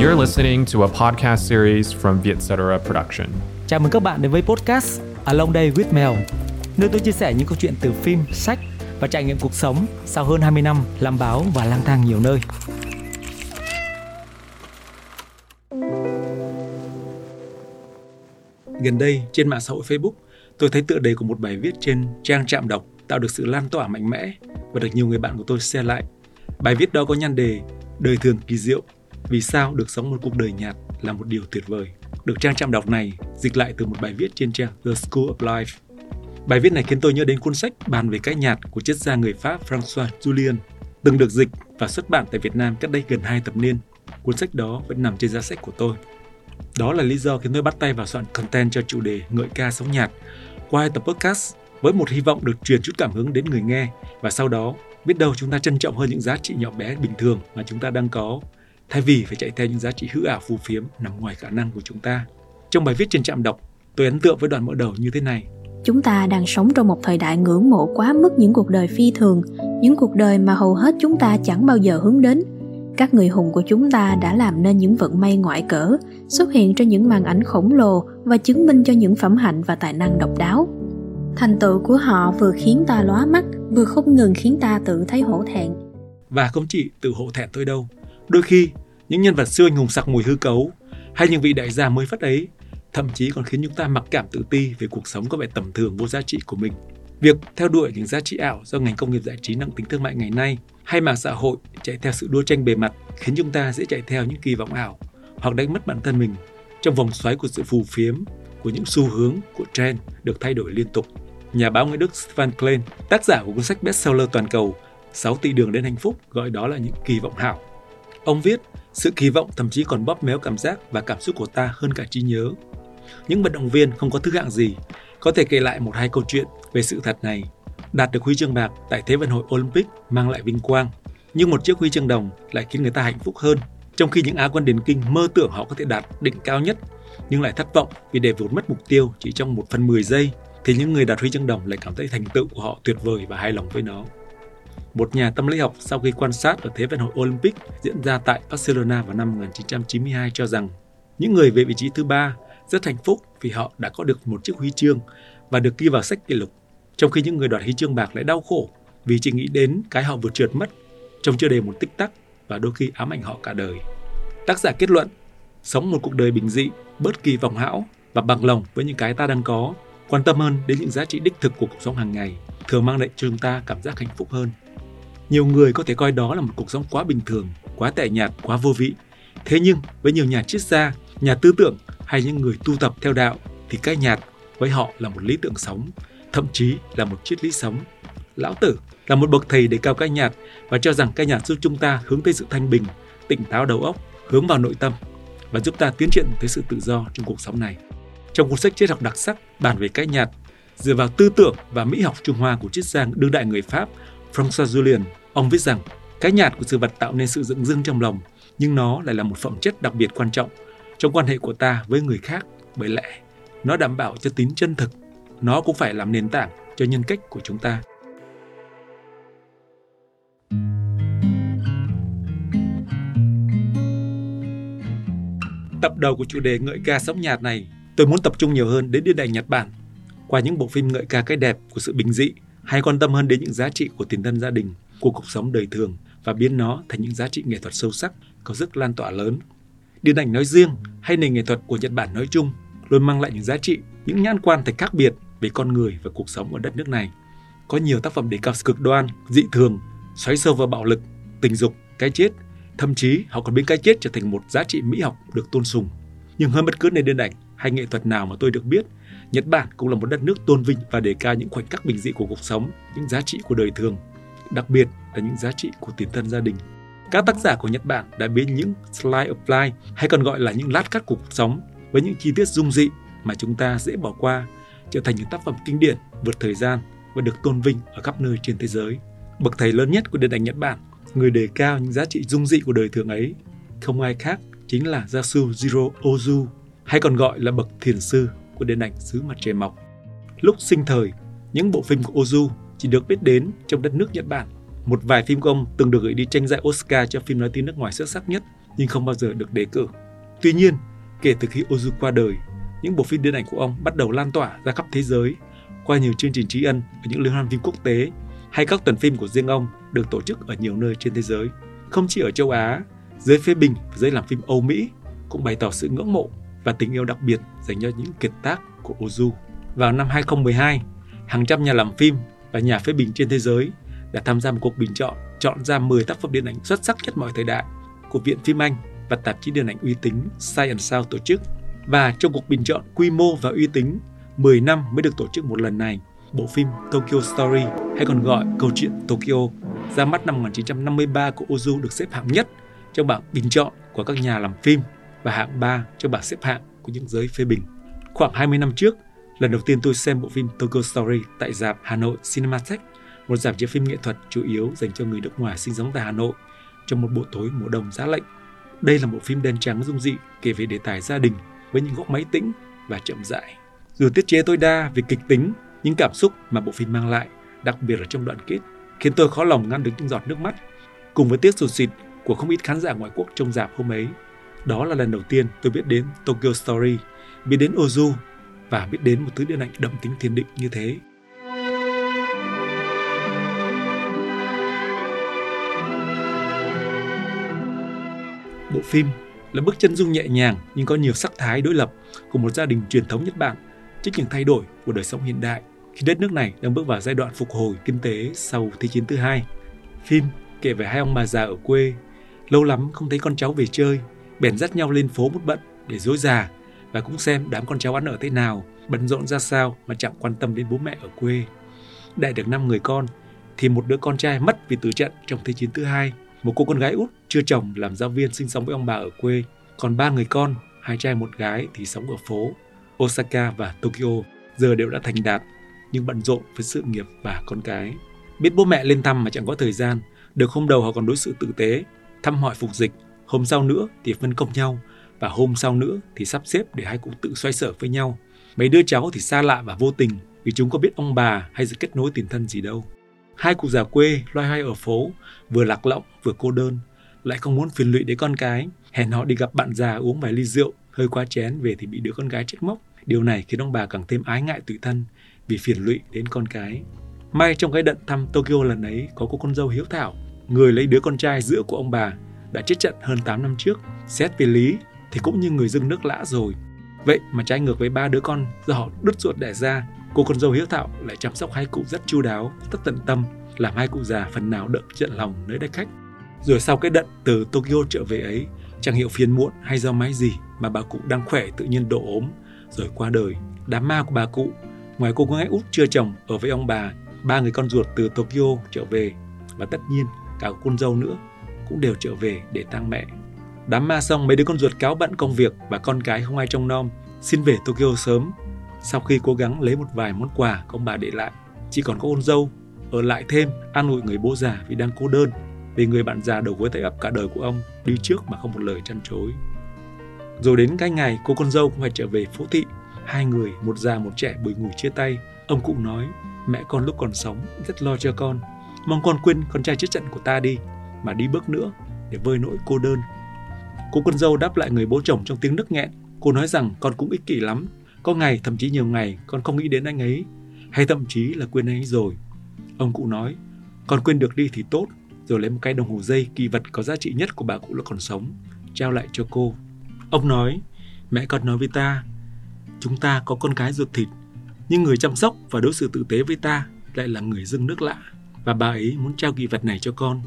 You're listening to a podcast series from Vietcetera Production. Chào mừng các bạn đến với podcast Along Day with Mel, nơi tôi chia sẻ những câu chuyện từ phim, sách và trải nghiệm cuộc sống sau hơn 20 năm làm báo và lang thang nhiều nơi. Gần đây, trên mạng xã hội Facebook, tôi thấy tựa đề của một bài viết trên trang trạm đọc tạo được sự lan tỏa mạnh mẽ và được nhiều người bạn của tôi share lại. Bài viết đó có nhan đề Đời thường kỳ diệu, vì sao được sống một cuộc đời nhạt là một điều tuyệt vời. Được trang trạm đọc này dịch lại từ một bài viết trên trang The School of Life. Bài viết này khiến tôi nhớ đến cuốn sách bàn về cái nhạt của triết gia người Pháp François Julien, từng được dịch và xuất bản tại Việt Nam cách đây gần 2 thập niên. Cuốn sách đó vẫn nằm trên giá sách của tôi. Đó là lý do khiến tôi bắt tay vào soạn content cho chủ đề ngợi ca sống nhạt qua hai tập podcast với một hy vọng được truyền chút cảm hứng đến người nghe và sau đó biết đâu chúng ta trân trọng hơn những giá trị nhỏ bé bình thường mà chúng ta đang có thay vì phải chạy theo những giá trị hữu ảo phù phiếm nằm ngoài khả năng của chúng ta. Trong bài viết trên trạm đọc, tôi ấn tượng với đoạn mở đầu như thế này. Chúng ta đang sống trong một thời đại ngưỡng mộ quá mức những cuộc đời phi thường, những cuộc đời mà hầu hết chúng ta chẳng bao giờ hướng đến. Các người hùng của chúng ta đã làm nên những vận may ngoại cỡ, xuất hiện trên những màn ảnh khổng lồ và chứng minh cho những phẩm hạnh và tài năng độc đáo. Thành tựu của họ vừa khiến ta lóa mắt, vừa không ngừng khiến ta tự thấy hổ thẹn. Và không chỉ tự hổ thẹn tôi đâu. Đôi khi, những nhân vật siêu anh hùng sặc mùi hư cấu hay những vị đại gia mới phát ấy thậm chí còn khiến chúng ta mặc cảm tự ti về cuộc sống có vẻ tầm thường vô giá trị của mình. Việc theo đuổi những giá trị ảo do ngành công nghiệp giải trí nặng tính thương mại ngày nay hay mạng xã hội chạy theo sự đua tranh bề mặt khiến chúng ta dễ chạy theo những kỳ vọng ảo hoặc đánh mất bản thân mình trong vòng xoáy của sự phù phiếm của những xu hướng của trend được thay đổi liên tục. Nhà báo người Đức Stefan Klein, tác giả của cuốn sách bestseller toàn cầu 6 tỷ đường đến hạnh phúc gọi đó là những kỳ vọng hảo. Ông viết, sự kỳ vọng thậm chí còn bóp méo cảm giác và cảm xúc của ta hơn cả trí nhớ. Những vận động viên không có thứ hạng gì có thể kể lại một hai câu chuyện về sự thật này. Đạt được huy chương bạc tại Thế vận hội Olympic mang lại vinh quang, nhưng một chiếc huy chương đồng lại khiến người ta hạnh phúc hơn. Trong khi những Á quân điền kinh mơ tưởng họ có thể đạt đỉnh cao nhất, nhưng lại thất vọng vì để vụt mất mục tiêu chỉ trong một phần 10 giây, thì những người đạt huy chương đồng lại cảm thấy thành tựu của họ tuyệt vời và hài lòng với nó. Một nhà tâm lý học sau khi quan sát ở Thế vận hội Olympic diễn ra tại Barcelona vào năm 1992 cho rằng những người về vị trí thứ ba rất hạnh phúc vì họ đã có được một chiếc huy chương và được ghi vào sách kỷ lục. Trong khi những người đoạt huy chương bạc lại đau khổ vì chỉ nghĩ đến cái họ vừa trượt mất trong chưa đầy một tích tắc và đôi khi ám ảnh họ cả đời. Tác giả kết luận, sống một cuộc đời bình dị, bớt kỳ vọng hão và bằng lòng với những cái ta đang có, quan tâm hơn đến những giá trị đích thực của cuộc sống hàng ngày, thường mang lại cho chúng ta cảm giác hạnh phúc hơn. Nhiều người có thể coi đó là một cuộc sống quá bình thường, quá tẻ nhạt, quá vô vị. Thế nhưng với nhiều nhà triết gia, nhà tư tưởng hay những người tu tập theo đạo thì cái nhạt với họ là một lý tưởng sống, thậm chí là một triết lý sống. Lão Tử là một bậc thầy đề cao cái nhạt và cho rằng cái nhạt giúp chúng ta hướng tới sự thanh bình, tỉnh táo đầu óc, hướng vào nội tâm và giúp ta tiến triển tới sự tự do trong cuộc sống này. Trong cuốn sách triết học đặc sắc bàn về cái nhạt, dựa vào tư tưởng và mỹ học Trung Hoa của triết gia đương đại người Pháp François Julien, ông viết rằng cái nhạt của sự vật tạo nên sự dựng dưng trong lòng, nhưng nó lại là một phẩm chất đặc biệt quan trọng trong quan hệ của ta với người khác. Bởi lẽ nó đảm bảo cho tính chân thực nó cũng phải làm nền tảng cho nhân cách của chúng ta. Tập đầu của chủ đề ngợi ca sóng nhạt này tôi muốn tập trung nhiều hơn đến điện ảnh nhật bản qua những bộ phim ngợi ca cái đẹp của sự bình dị hay quan tâm hơn đến những giá trị của tiền thân gia đình của cuộc sống đời thường và biến nó thành những giá trị nghệ thuật sâu sắc có sức lan tỏa lớn điện ảnh nói riêng hay nền nghệ thuật của Nhật Bản nói chung luôn mang lại những giá trị, những nhãn quan thật khác biệt về con người và cuộc sống ở đất nước này. Có nhiều tác phẩm đề cao cực đoan, dị thường, xoáy sâu vào bạo lực, tình dục, cái chết, thậm chí họ còn biến cái chết trở thành một giá trị mỹ học được tôn sùng. Nhưng hơn bất cứ nền điện ảnh hay nghệ thuật nào mà tôi được biết, Nhật Bản cũng là một đất nước tôn vinh và đề cao những khoảnh khắc bình dị của cuộc sống, những giá trị của đời thường, đặc biệt là những giá trị của tiền thân gia đình. Các tác giả của Nhật Bản đã biến những slide of life hay còn gọi là những lát cắt cuộc sống với những chi tiết dung dị mà chúng ta dễ bỏ qua trở thành những tác phẩm kinh điển vượt thời gian và được tôn vinh ở khắp nơi trên thế giới. Bậc thầy lớn nhất của điện ảnh Nhật Bản, người đề cao những giá trị dung dị của đời thường ấy, không ai khác chính là Yasujiro Ozu, hay còn gọi là bậc thiền sư của điện ảnh xứ mặt trời mọc. Lúc sinh thời, những bộ phim của Ozu chỉ được biết đến trong đất nước Nhật Bản một vài phim của ông từng được gửi đi tranh giải Oscar cho phim nói tiếng nước ngoài xuất sắc nhất nhưng không bao giờ được đề cử. Tuy nhiên, kể từ khi Ozu qua đời, những bộ phim điện ảnh của ông bắt đầu lan tỏa ra khắp thế giới qua nhiều chương trình trí ân ở những liên hoan phim quốc tế hay các tuần phim của riêng ông được tổ chức ở nhiều nơi trên thế giới. Không chỉ ở châu Á, giới phê bình và giới làm phim Âu Mỹ cũng bày tỏ sự ngưỡng mộ và tình yêu đặc biệt dành cho những kiệt tác của Ozu. Vào năm 2012, hàng trăm nhà làm phim và nhà phê bình trên thế giới đã tham gia một cuộc bình chọn chọn ra 10 tác phẩm điện ảnh xuất sắc nhất mọi thời đại của Viện Phim Anh và tạp chí điện ảnh uy tín Science Sound tổ chức. Và trong cuộc bình chọn quy mô và uy tín, 10 năm mới được tổ chức một lần này, bộ phim Tokyo Story hay còn gọi Câu chuyện Tokyo ra mắt năm 1953 của Ozu được xếp hạng nhất trong bảng bình chọn của các nhà làm phim và hạng 3 trong bảng xếp hạng của những giới phê bình. Khoảng 20 năm trước, lần đầu tiên tôi xem bộ phim Tokyo Story tại dạp Hà Nội Cinematech, một dạp chiếu phim nghệ thuật chủ yếu dành cho người nước ngoài sinh sống tại Hà Nội trong một buổi tối mùa đông giá lạnh. Đây là một phim đen trắng dung dị kể về đề tài gia đình với những góc máy tĩnh và chậm rãi. Dù tiết chế tối đa về kịch tính, những cảm xúc mà bộ phim mang lại, đặc biệt là trong đoạn kết, khiến tôi khó lòng ngăn được những giọt nước mắt. Cùng với tiếc sụt xịt của không ít khán giả ngoại quốc trong dạp hôm ấy, đó là lần đầu tiên tôi biết đến Tokyo Story, biết đến Ozu và biết đến một thứ điện ảnh đậm tính thiên định như thế. Bộ phim là bức chân dung nhẹ nhàng nhưng có nhiều sắc thái đối lập của một gia đình truyền thống Nhật Bản trước những thay đổi của đời sống hiện đại khi đất nước này đang bước vào giai đoạn phục hồi kinh tế sau Thế chiến thứ hai. Phim kể về hai ông bà già ở quê, lâu lắm không thấy con cháu về chơi, bèn dắt nhau lên phố một bận để dối già và cũng xem đám con cháu ăn ở thế nào, bận rộn ra sao mà chẳng quan tâm đến bố mẹ ở quê. Đại được năm người con, thì một đứa con trai mất vì tử trận trong Thế chiến thứ hai một cô con gái út chưa chồng làm giáo viên sinh sống với ông bà ở quê, còn ba người con, hai trai một gái thì sống ở phố Osaka và Tokyo, giờ đều đã thành đạt nhưng bận rộn với sự nghiệp và con cái. Biết bố mẹ lên thăm mà chẳng có thời gian, được hôm đầu họ còn đối xử tử tế, thăm hỏi phục dịch, hôm sau nữa thì phân công nhau và hôm sau nữa thì sắp xếp để hai cụ tự xoay sở với nhau. Mấy đứa cháu thì xa lạ và vô tình vì chúng có biết ông bà hay sự kết nối tiền thân gì đâu. Hai cụ già quê loay hoay ở phố, vừa lạc lõng vừa cô đơn, lại không muốn phiền lụy đến con cái, hẹn họ đi gặp bạn già uống vài ly rượu, hơi quá chén về thì bị đứa con gái trách móc. Điều này khiến ông bà càng thêm ái ngại tự thân vì phiền lụy đến con cái. May trong cái đận thăm Tokyo lần ấy có cô con dâu hiếu thảo, người lấy đứa con trai giữa của ông bà đã chết trận hơn 8 năm trước. Xét về lý thì cũng như người dưng nước lã rồi. Vậy mà trái ngược với ba đứa con do họ đứt ruột đẻ ra Cô con dâu hiếu thảo lại chăm sóc hai cụ rất chu đáo, rất tận tâm, làm hai cụ già phần nào đỡ trận lòng nơi đất khách. Rồi sau cái đận từ Tokyo trở về ấy, chẳng hiểu phiền muộn hay do máy gì mà bà cụ đang khỏe tự nhiên độ ốm, rồi qua đời. Đám ma của bà cụ, ngoài cô con gái út chưa chồng ở với ông bà, ba người con ruột từ Tokyo trở về và tất nhiên cả con dâu nữa cũng đều trở về để tang mẹ. Đám ma xong mấy đứa con ruột cáo bận công việc và con cái không ai trông nom, xin về Tokyo sớm sau khi cố gắng lấy một vài món quà ông bà để lại, chỉ còn có con dâu ở lại thêm an ủi người bố già vì đang cô đơn vì người bạn già đầu gối tay ấp cả đời của ông đi trước mà không một lời chăn chối. Rồi đến cái ngày cô con dâu cũng phải trở về phố thị, hai người, một già một trẻ bùi ngùi chia tay. Ông cụ nói, mẹ con lúc còn sống rất lo cho con, mong con quên con trai chết trận của ta đi, mà đi bước nữa để vơi nỗi cô đơn. Cô con dâu đáp lại người bố chồng trong tiếng nức nghẹn. Cô nói rằng con cũng ích kỷ lắm, có ngày, thậm chí nhiều ngày, con không nghĩ đến anh ấy, hay thậm chí là quên anh ấy rồi. Ông cụ nói, con quên được đi thì tốt, rồi lấy một cái đồng hồ dây kỳ vật có giá trị nhất của bà cụ là còn sống, trao lại cho cô. Ông nói, mẹ con nói với ta, chúng ta có con cái ruột thịt, nhưng người chăm sóc và đối xử tử tế với ta lại là người dưng nước lạ, và bà ấy muốn trao kỳ vật này cho con.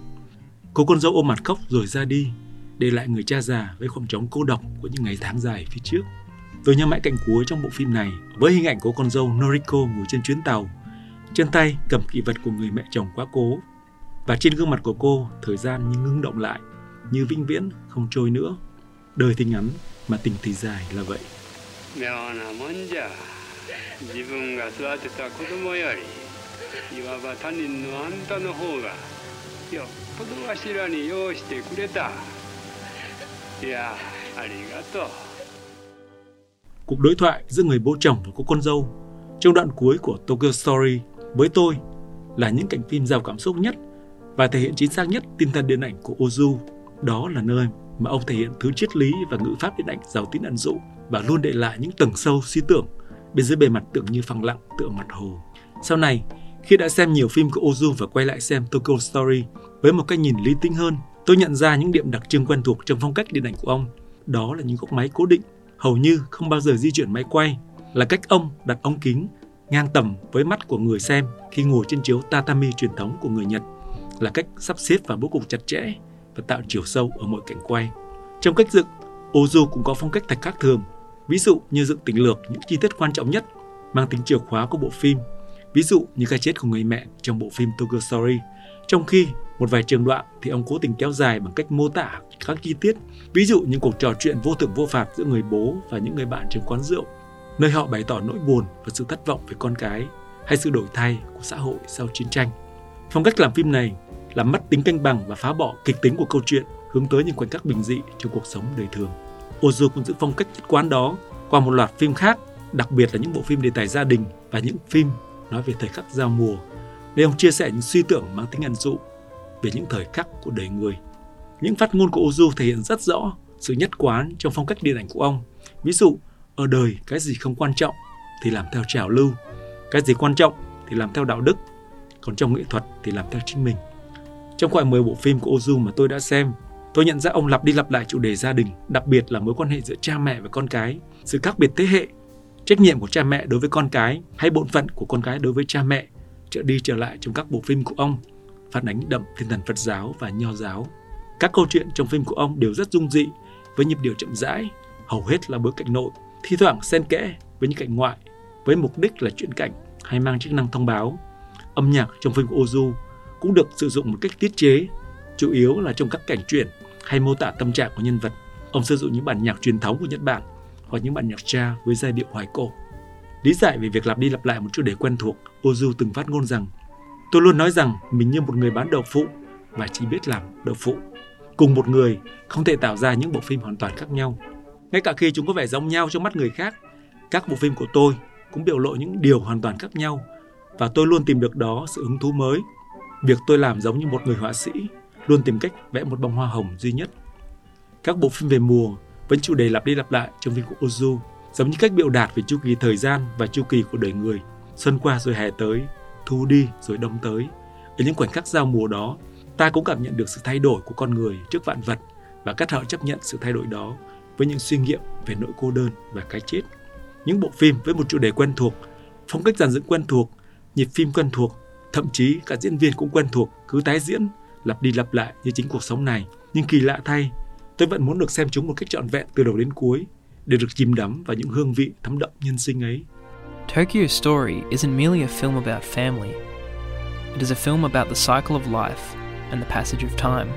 Cô con dâu ôm mặt khóc rồi ra đi, để lại người cha già với khoảng trống cô độc của những ngày tháng dài phía trước. Tôi nhớ mãi cảnh cuối trong bộ phim này với hình ảnh của con dâu Noriko ngồi trên chuyến tàu, trên tay cầm kỷ vật của người mẹ chồng quá cố. Và trên gương mặt của cô, thời gian như ngưng động lại, như vĩnh viễn không trôi nữa. Đời thì ngắn mà tình thì dài là vậy. 妙なもんじゃ自分が育てた子供よりいわば他人のあんたの方がよっ ぽどわしらに用してくれたいやありがとう cuộc đối thoại giữa người bố chồng và cô con dâu trong đoạn cuối của Tokyo Story với tôi là những cảnh phim giàu cảm xúc nhất và thể hiện chính xác nhất tinh thần điện ảnh của Ozu. Đó là nơi mà ông thể hiện thứ triết lý và ngữ pháp điện ảnh giàu tính ẩn dụ và luôn để lại những tầng sâu suy tưởng bên dưới bề mặt tưởng như phẳng lặng tựa mặt hồ. Sau này, khi đã xem nhiều phim của Ozu và quay lại xem Tokyo Story với một cái nhìn lý tính hơn, tôi nhận ra những điểm đặc trưng quen thuộc trong phong cách điện ảnh của ông. Đó là những góc máy cố định, hầu như không bao giờ di chuyển máy quay, là cách ông đặt ống kính ngang tầm với mắt của người xem khi ngồi trên chiếu tatami truyền thống của người Nhật, là cách sắp xếp và bố cục chặt chẽ và tạo chiều sâu ở mọi cảnh quay. Trong cách dựng, Ozu cũng có phong cách thạch khác thường, ví dụ như dựng tình lược những chi tiết quan trọng nhất mang tính chìa khóa của bộ phim, ví dụ như cái chết của người mẹ trong bộ phim Tokyo Story. Trong khi một vài trường đoạn thì ông cố tình kéo dài bằng cách mô tả các chi tiết, ví dụ những cuộc trò chuyện vô thưởng vô phạt giữa người bố và những người bạn trong quán rượu, nơi họ bày tỏ nỗi buồn và sự thất vọng về con cái hay sự đổi thay của xã hội sau chiến tranh. Phong cách làm phim này làm mất tính cân bằng và phá bỏ kịch tính của câu chuyện hướng tới những khoảnh khắc bình dị trong cuộc sống đời thường. Ozu cũng giữ phong cách nhất quán đó qua một loạt phim khác, đặc biệt là những bộ phim đề tài gia đình và những phim nói về thời khắc giao mùa, nơi ông chia sẻ những suy tưởng mang tính ẩn dụ về những thời khắc của đời người. Những phát ngôn của Ozu thể hiện rất rõ sự nhất quán trong phong cách điện ảnh của ông. Ví dụ, ở đời cái gì không quan trọng thì làm theo trào lưu, cái gì quan trọng thì làm theo đạo đức, còn trong nghệ thuật thì làm theo chính mình. Trong khoảng 10 bộ phim của Ozu mà tôi đã xem, tôi nhận ra ông lặp đi lặp lại chủ đề gia đình, đặc biệt là mối quan hệ giữa cha mẹ và con cái, sự khác biệt thế hệ, trách nhiệm của cha mẹ đối với con cái hay bổn phận của con cái đối với cha mẹ, trở đi trở lại trong các bộ phim của ông, phản ánh đậm tinh thần Phật giáo và Nho giáo. Các câu chuyện trong phim của ông đều rất dung dị, với nhịp điệu chậm rãi, hầu hết là bối cảnh nội, thi thoảng xen kẽ với những cảnh ngoại, với mục đích là chuyển cảnh hay mang chức năng thông báo. Âm nhạc trong phim của Ozu cũng được sử dụng một cách tiết chế, chủ yếu là trong các cảnh chuyển hay mô tả tâm trạng của nhân vật. Ông sử dụng những bản nhạc truyền thống của Nhật Bản hoặc những bản nhạc cha với giai điệu hoài cổ. Lý giải về việc lặp đi lặp lại một chủ đề quen thuộc, Ozu từng phát ngôn rằng Tôi luôn nói rằng mình như một người bán đậu phụ và chỉ biết làm đậu phụ. Cùng một người không thể tạo ra những bộ phim hoàn toàn khác nhau. Ngay cả khi chúng có vẻ giống nhau trong mắt người khác, các bộ phim của tôi cũng biểu lộ những điều hoàn toàn khác nhau và tôi luôn tìm được đó sự hứng thú mới Việc tôi làm giống như một người họa sĩ, luôn tìm cách vẽ một bông hoa hồng duy nhất. Các bộ phim về mùa vẫn chủ đề lặp đi lặp lại trong phim của Ozu, giống như cách biểu đạt về chu kỳ thời gian và chu kỳ của đời người. Xuân qua rồi hè tới, thu đi rồi đông tới. Ở những khoảnh khắc giao mùa đó, ta cũng cảm nhận được sự thay đổi của con người trước vạn vật và cách họ chấp nhận sự thay đổi đó với những suy nghiệm về nỗi cô đơn và cái chết. Những bộ phim với một chủ đề quen thuộc, phong cách dàn dựng quen thuộc, nhịp phim quen thuộc Thậm chí cả diễn viên cũng quen thuộc, cứ tái diễn, lặp đi lặp lại như chính cuộc sống này. Nhưng kỳ lạ thay, tôi vẫn muốn được xem chúng một cách trọn vẹn từ đầu đến cuối, để được chìm đắm vào những hương vị thấm đậm nhân sinh ấy. Tokyo Story isn't merely a film about family. It is a film about the cycle of life and the passage of time.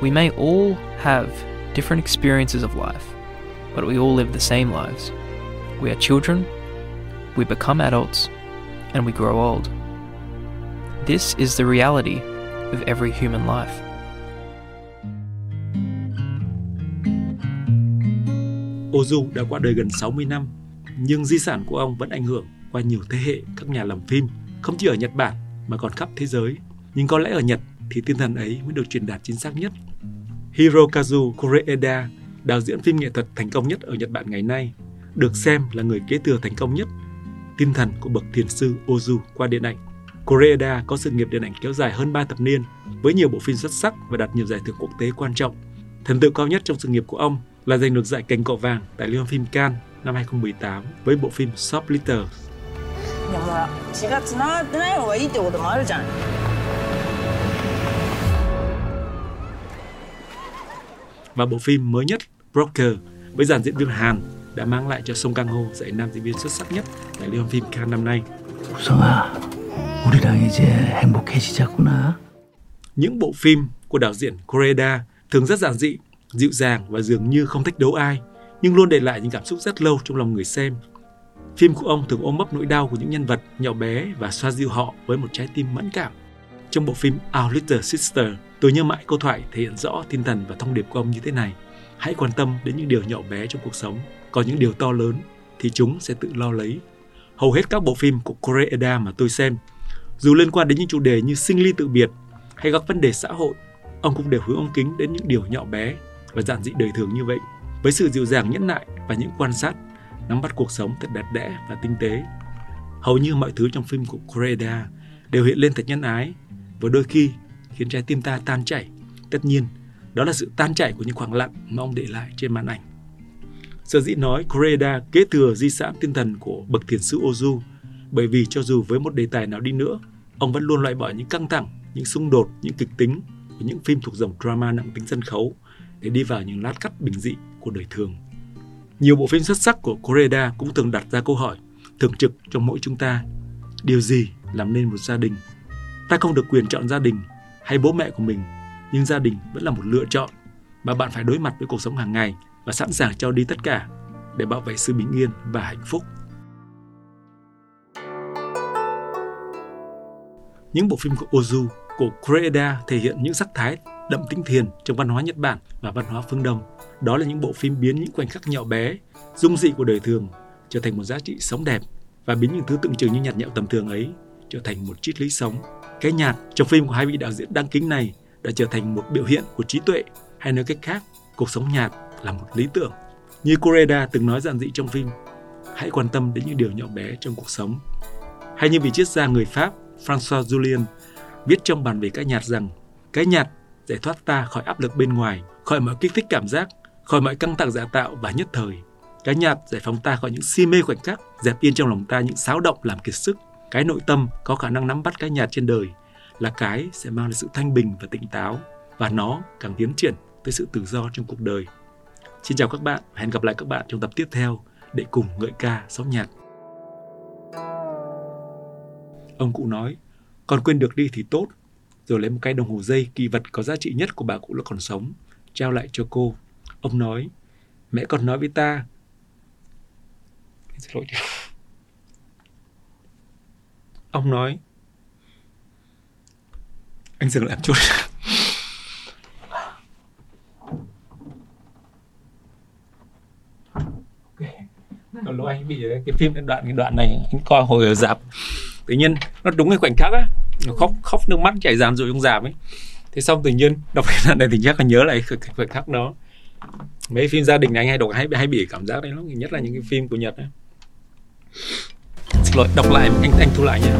We may all have different experiences of life, but we all live the same lives. We are children, we become adults, and we grow old. This is the reality of every human life. Ozu đã qua đời gần 60 năm, nhưng di sản của ông vẫn ảnh hưởng qua nhiều thế hệ các nhà làm phim, không chỉ ở Nhật Bản mà còn khắp thế giới. Nhưng có lẽ ở Nhật thì tinh thần ấy mới được truyền đạt chính xác nhất. Hirokazu Koreeda, đạo diễn phim nghệ thuật thành công nhất ở Nhật Bản ngày nay, được xem là người kế thừa thành công nhất tinh thần của bậc thiền sư Ozu qua điện ảnh. Koreeda có sự nghiệp điện ảnh kéo dài hơn 3 thập niên với nhiều bộ phim xuất sắc và đạt nhiều giải thưởng quốc tế quan trọng. Thành tựu cao nhất trong sự nghiệp của ông là giành được giải cành cọ vàng tại Liên hoan phim Cannes năm 2018 với bộ phim Shoplifters. Và bộ phim mới nhất Broker với dàn diễn viên Hàn đã mang lại cho Song Kang Ho giải nam diễn viên xuất sắc nhất tại Liên hoan phim Cannes năm nay. 우성아, 우리랑 이제 행복해지자꾸나. Những bộ phim của đạo diễn Koreeda thường rất giản dị, dịu dàng và dường như không thách đấu ai, nhưng luôn để lại những cảm xúc rất lâu trong lòng người xem. Phim của ông thường ôm ấp nỗi đau của những nhân vật nhỏ bé và xoa dịu họ với một trái tim mẫn cảm. Trong bộ phim Our Little Sister, tôi nhớ mãi câu thoại thể hiện rõ tinh thần và thông điệp của ông như thế này. Hãy quan tâm đến những điều nhỏ bé trong cuộc sống còn những điều to lớn thì chúng sẽ tự lo lấy. Hầu hết các bộ phim của Koreeda mà tôi xem, dù liên quan đến những chủ đề như sinh ly tự biệt hay các vấn đề xã hội, ông cũng đều hướng ống kính đến những điều nhỏ bé và giản dị đời thường như vậy. Với sự dịu dàng, nhẫn nại và những quan sát, nắm bắt cuộc sống thật đẹp đẽ và tinh tế, hầu như mọi thứ trong phim của Coreda đều hiện lên thật nhân ái và đôi khi khiến trái tim ta tan chảy. Tất nhiên, đó là sự tan chảy của những khoảng lặng mà ông để lại trên màn ảnh. Sở dĩ nói Coreda kế thừa di sản tinh thần của bậc thiền sư Ozu, bởi vì cho dù với một đề tài nào đi nữa, ông vẫn luôn loại bỏ những căng thẳng, những xung đột, những kịch tính của những phim thuộc dòng drama nặng tính sân khấu để đi vào những lát cắt bình dị của đời thường. Nhiều bộ phim xuất sắc của Koreeda cũng từng đặt ra câu hỏi thường trực trong mỗi chúng ta. Điều gì làm nên một gia đình? Ta không được quyền chọn gia đình hay bố mẹ của mình, nhưng gia đình vẫn là một lựa chọn mà bạn phải đối mặt với cuộc sống hàng ngày và sẵn sàng cho đi tất cả để bảo vệ sự bình yên và hạnh phúc. Những bộ phim của Ozu của Koreeda thể hiện những sắc thái đậm tính thiền trong văn hóa Nhật Bản và văn hóa phương Đông. Đó là những bộ phim biến những khoảnh khắc nhỏ bé, dung dị của đời thường trở thành một giá trị sống đẹp và biến những thứ tưởng chừng như nhạt nhẽo tầm thường ấy trở thành một triết lý sống. Cái nhạt trong phim của hai vị đạo diễn đăng kính này đã trở thành một biểu hiện của trí tuệ hay nói cách khác, cuộc sống nhạt là một lý tưởng. Như Koreda từng nói giản dị trong phim, hãy quan tâm đến những điều nhỏ bé trong cuộc sống. Hay như vị triết gia người Pháp François Julien viết trong bản về cái nhạt rằng cái nhạt giải thoát ta khỏi áp lực bên ngoài, khỏi mọi kích thích cảm giác, khỏi mọi căng thẳng giả tạo và nhất thời. Cái nhạc giải phóng ta khỏi những si mê khoảnh khắc, dẹp yên trong lòng ta những xáo động làm kiệt sức. Cái nội tâm có khả năng nắm bắt cái nhạc trên đời là cái sẽ mang lại sự thanh bình và tỉnh táo và nó càng tiến triển tới sự tự do trong cuộc đời. Xin chào các bạn, hẹn gặp lại các bạn trong tập tiếp theo để cùng ngợi ca sống nhạc. Ông cụ nói, còn quên được đi thì tốt, rồi lấy một cái đồng hồ dây kỳ vật có giá trị nhất của bà cụ lúc còn sống, trao lại cho cô. Ông nói, mẹ còn nói với ta. Xin lỗi Ông nói, anh dừng lại một chút. lúc anh bị cái phim cái đoạn cái đoạn này anh coi hồi ở dạp tự nhiên nó đúng cái khoảnh khắc á nó khóc khóc nước mắt chảy ràn rồi trong giảm ấy. Thế xong tự nhiên đọc cái đoạn này thì chắc là nhớ lại cái khoảnh khắc đó. Mấy phim gia đình này anh hay đọc hay hay bị cảm giác đấy lắm. Nhất là những cái phim của nhật ấy. Xin lỗi đọc lại anh anh thu lại nhé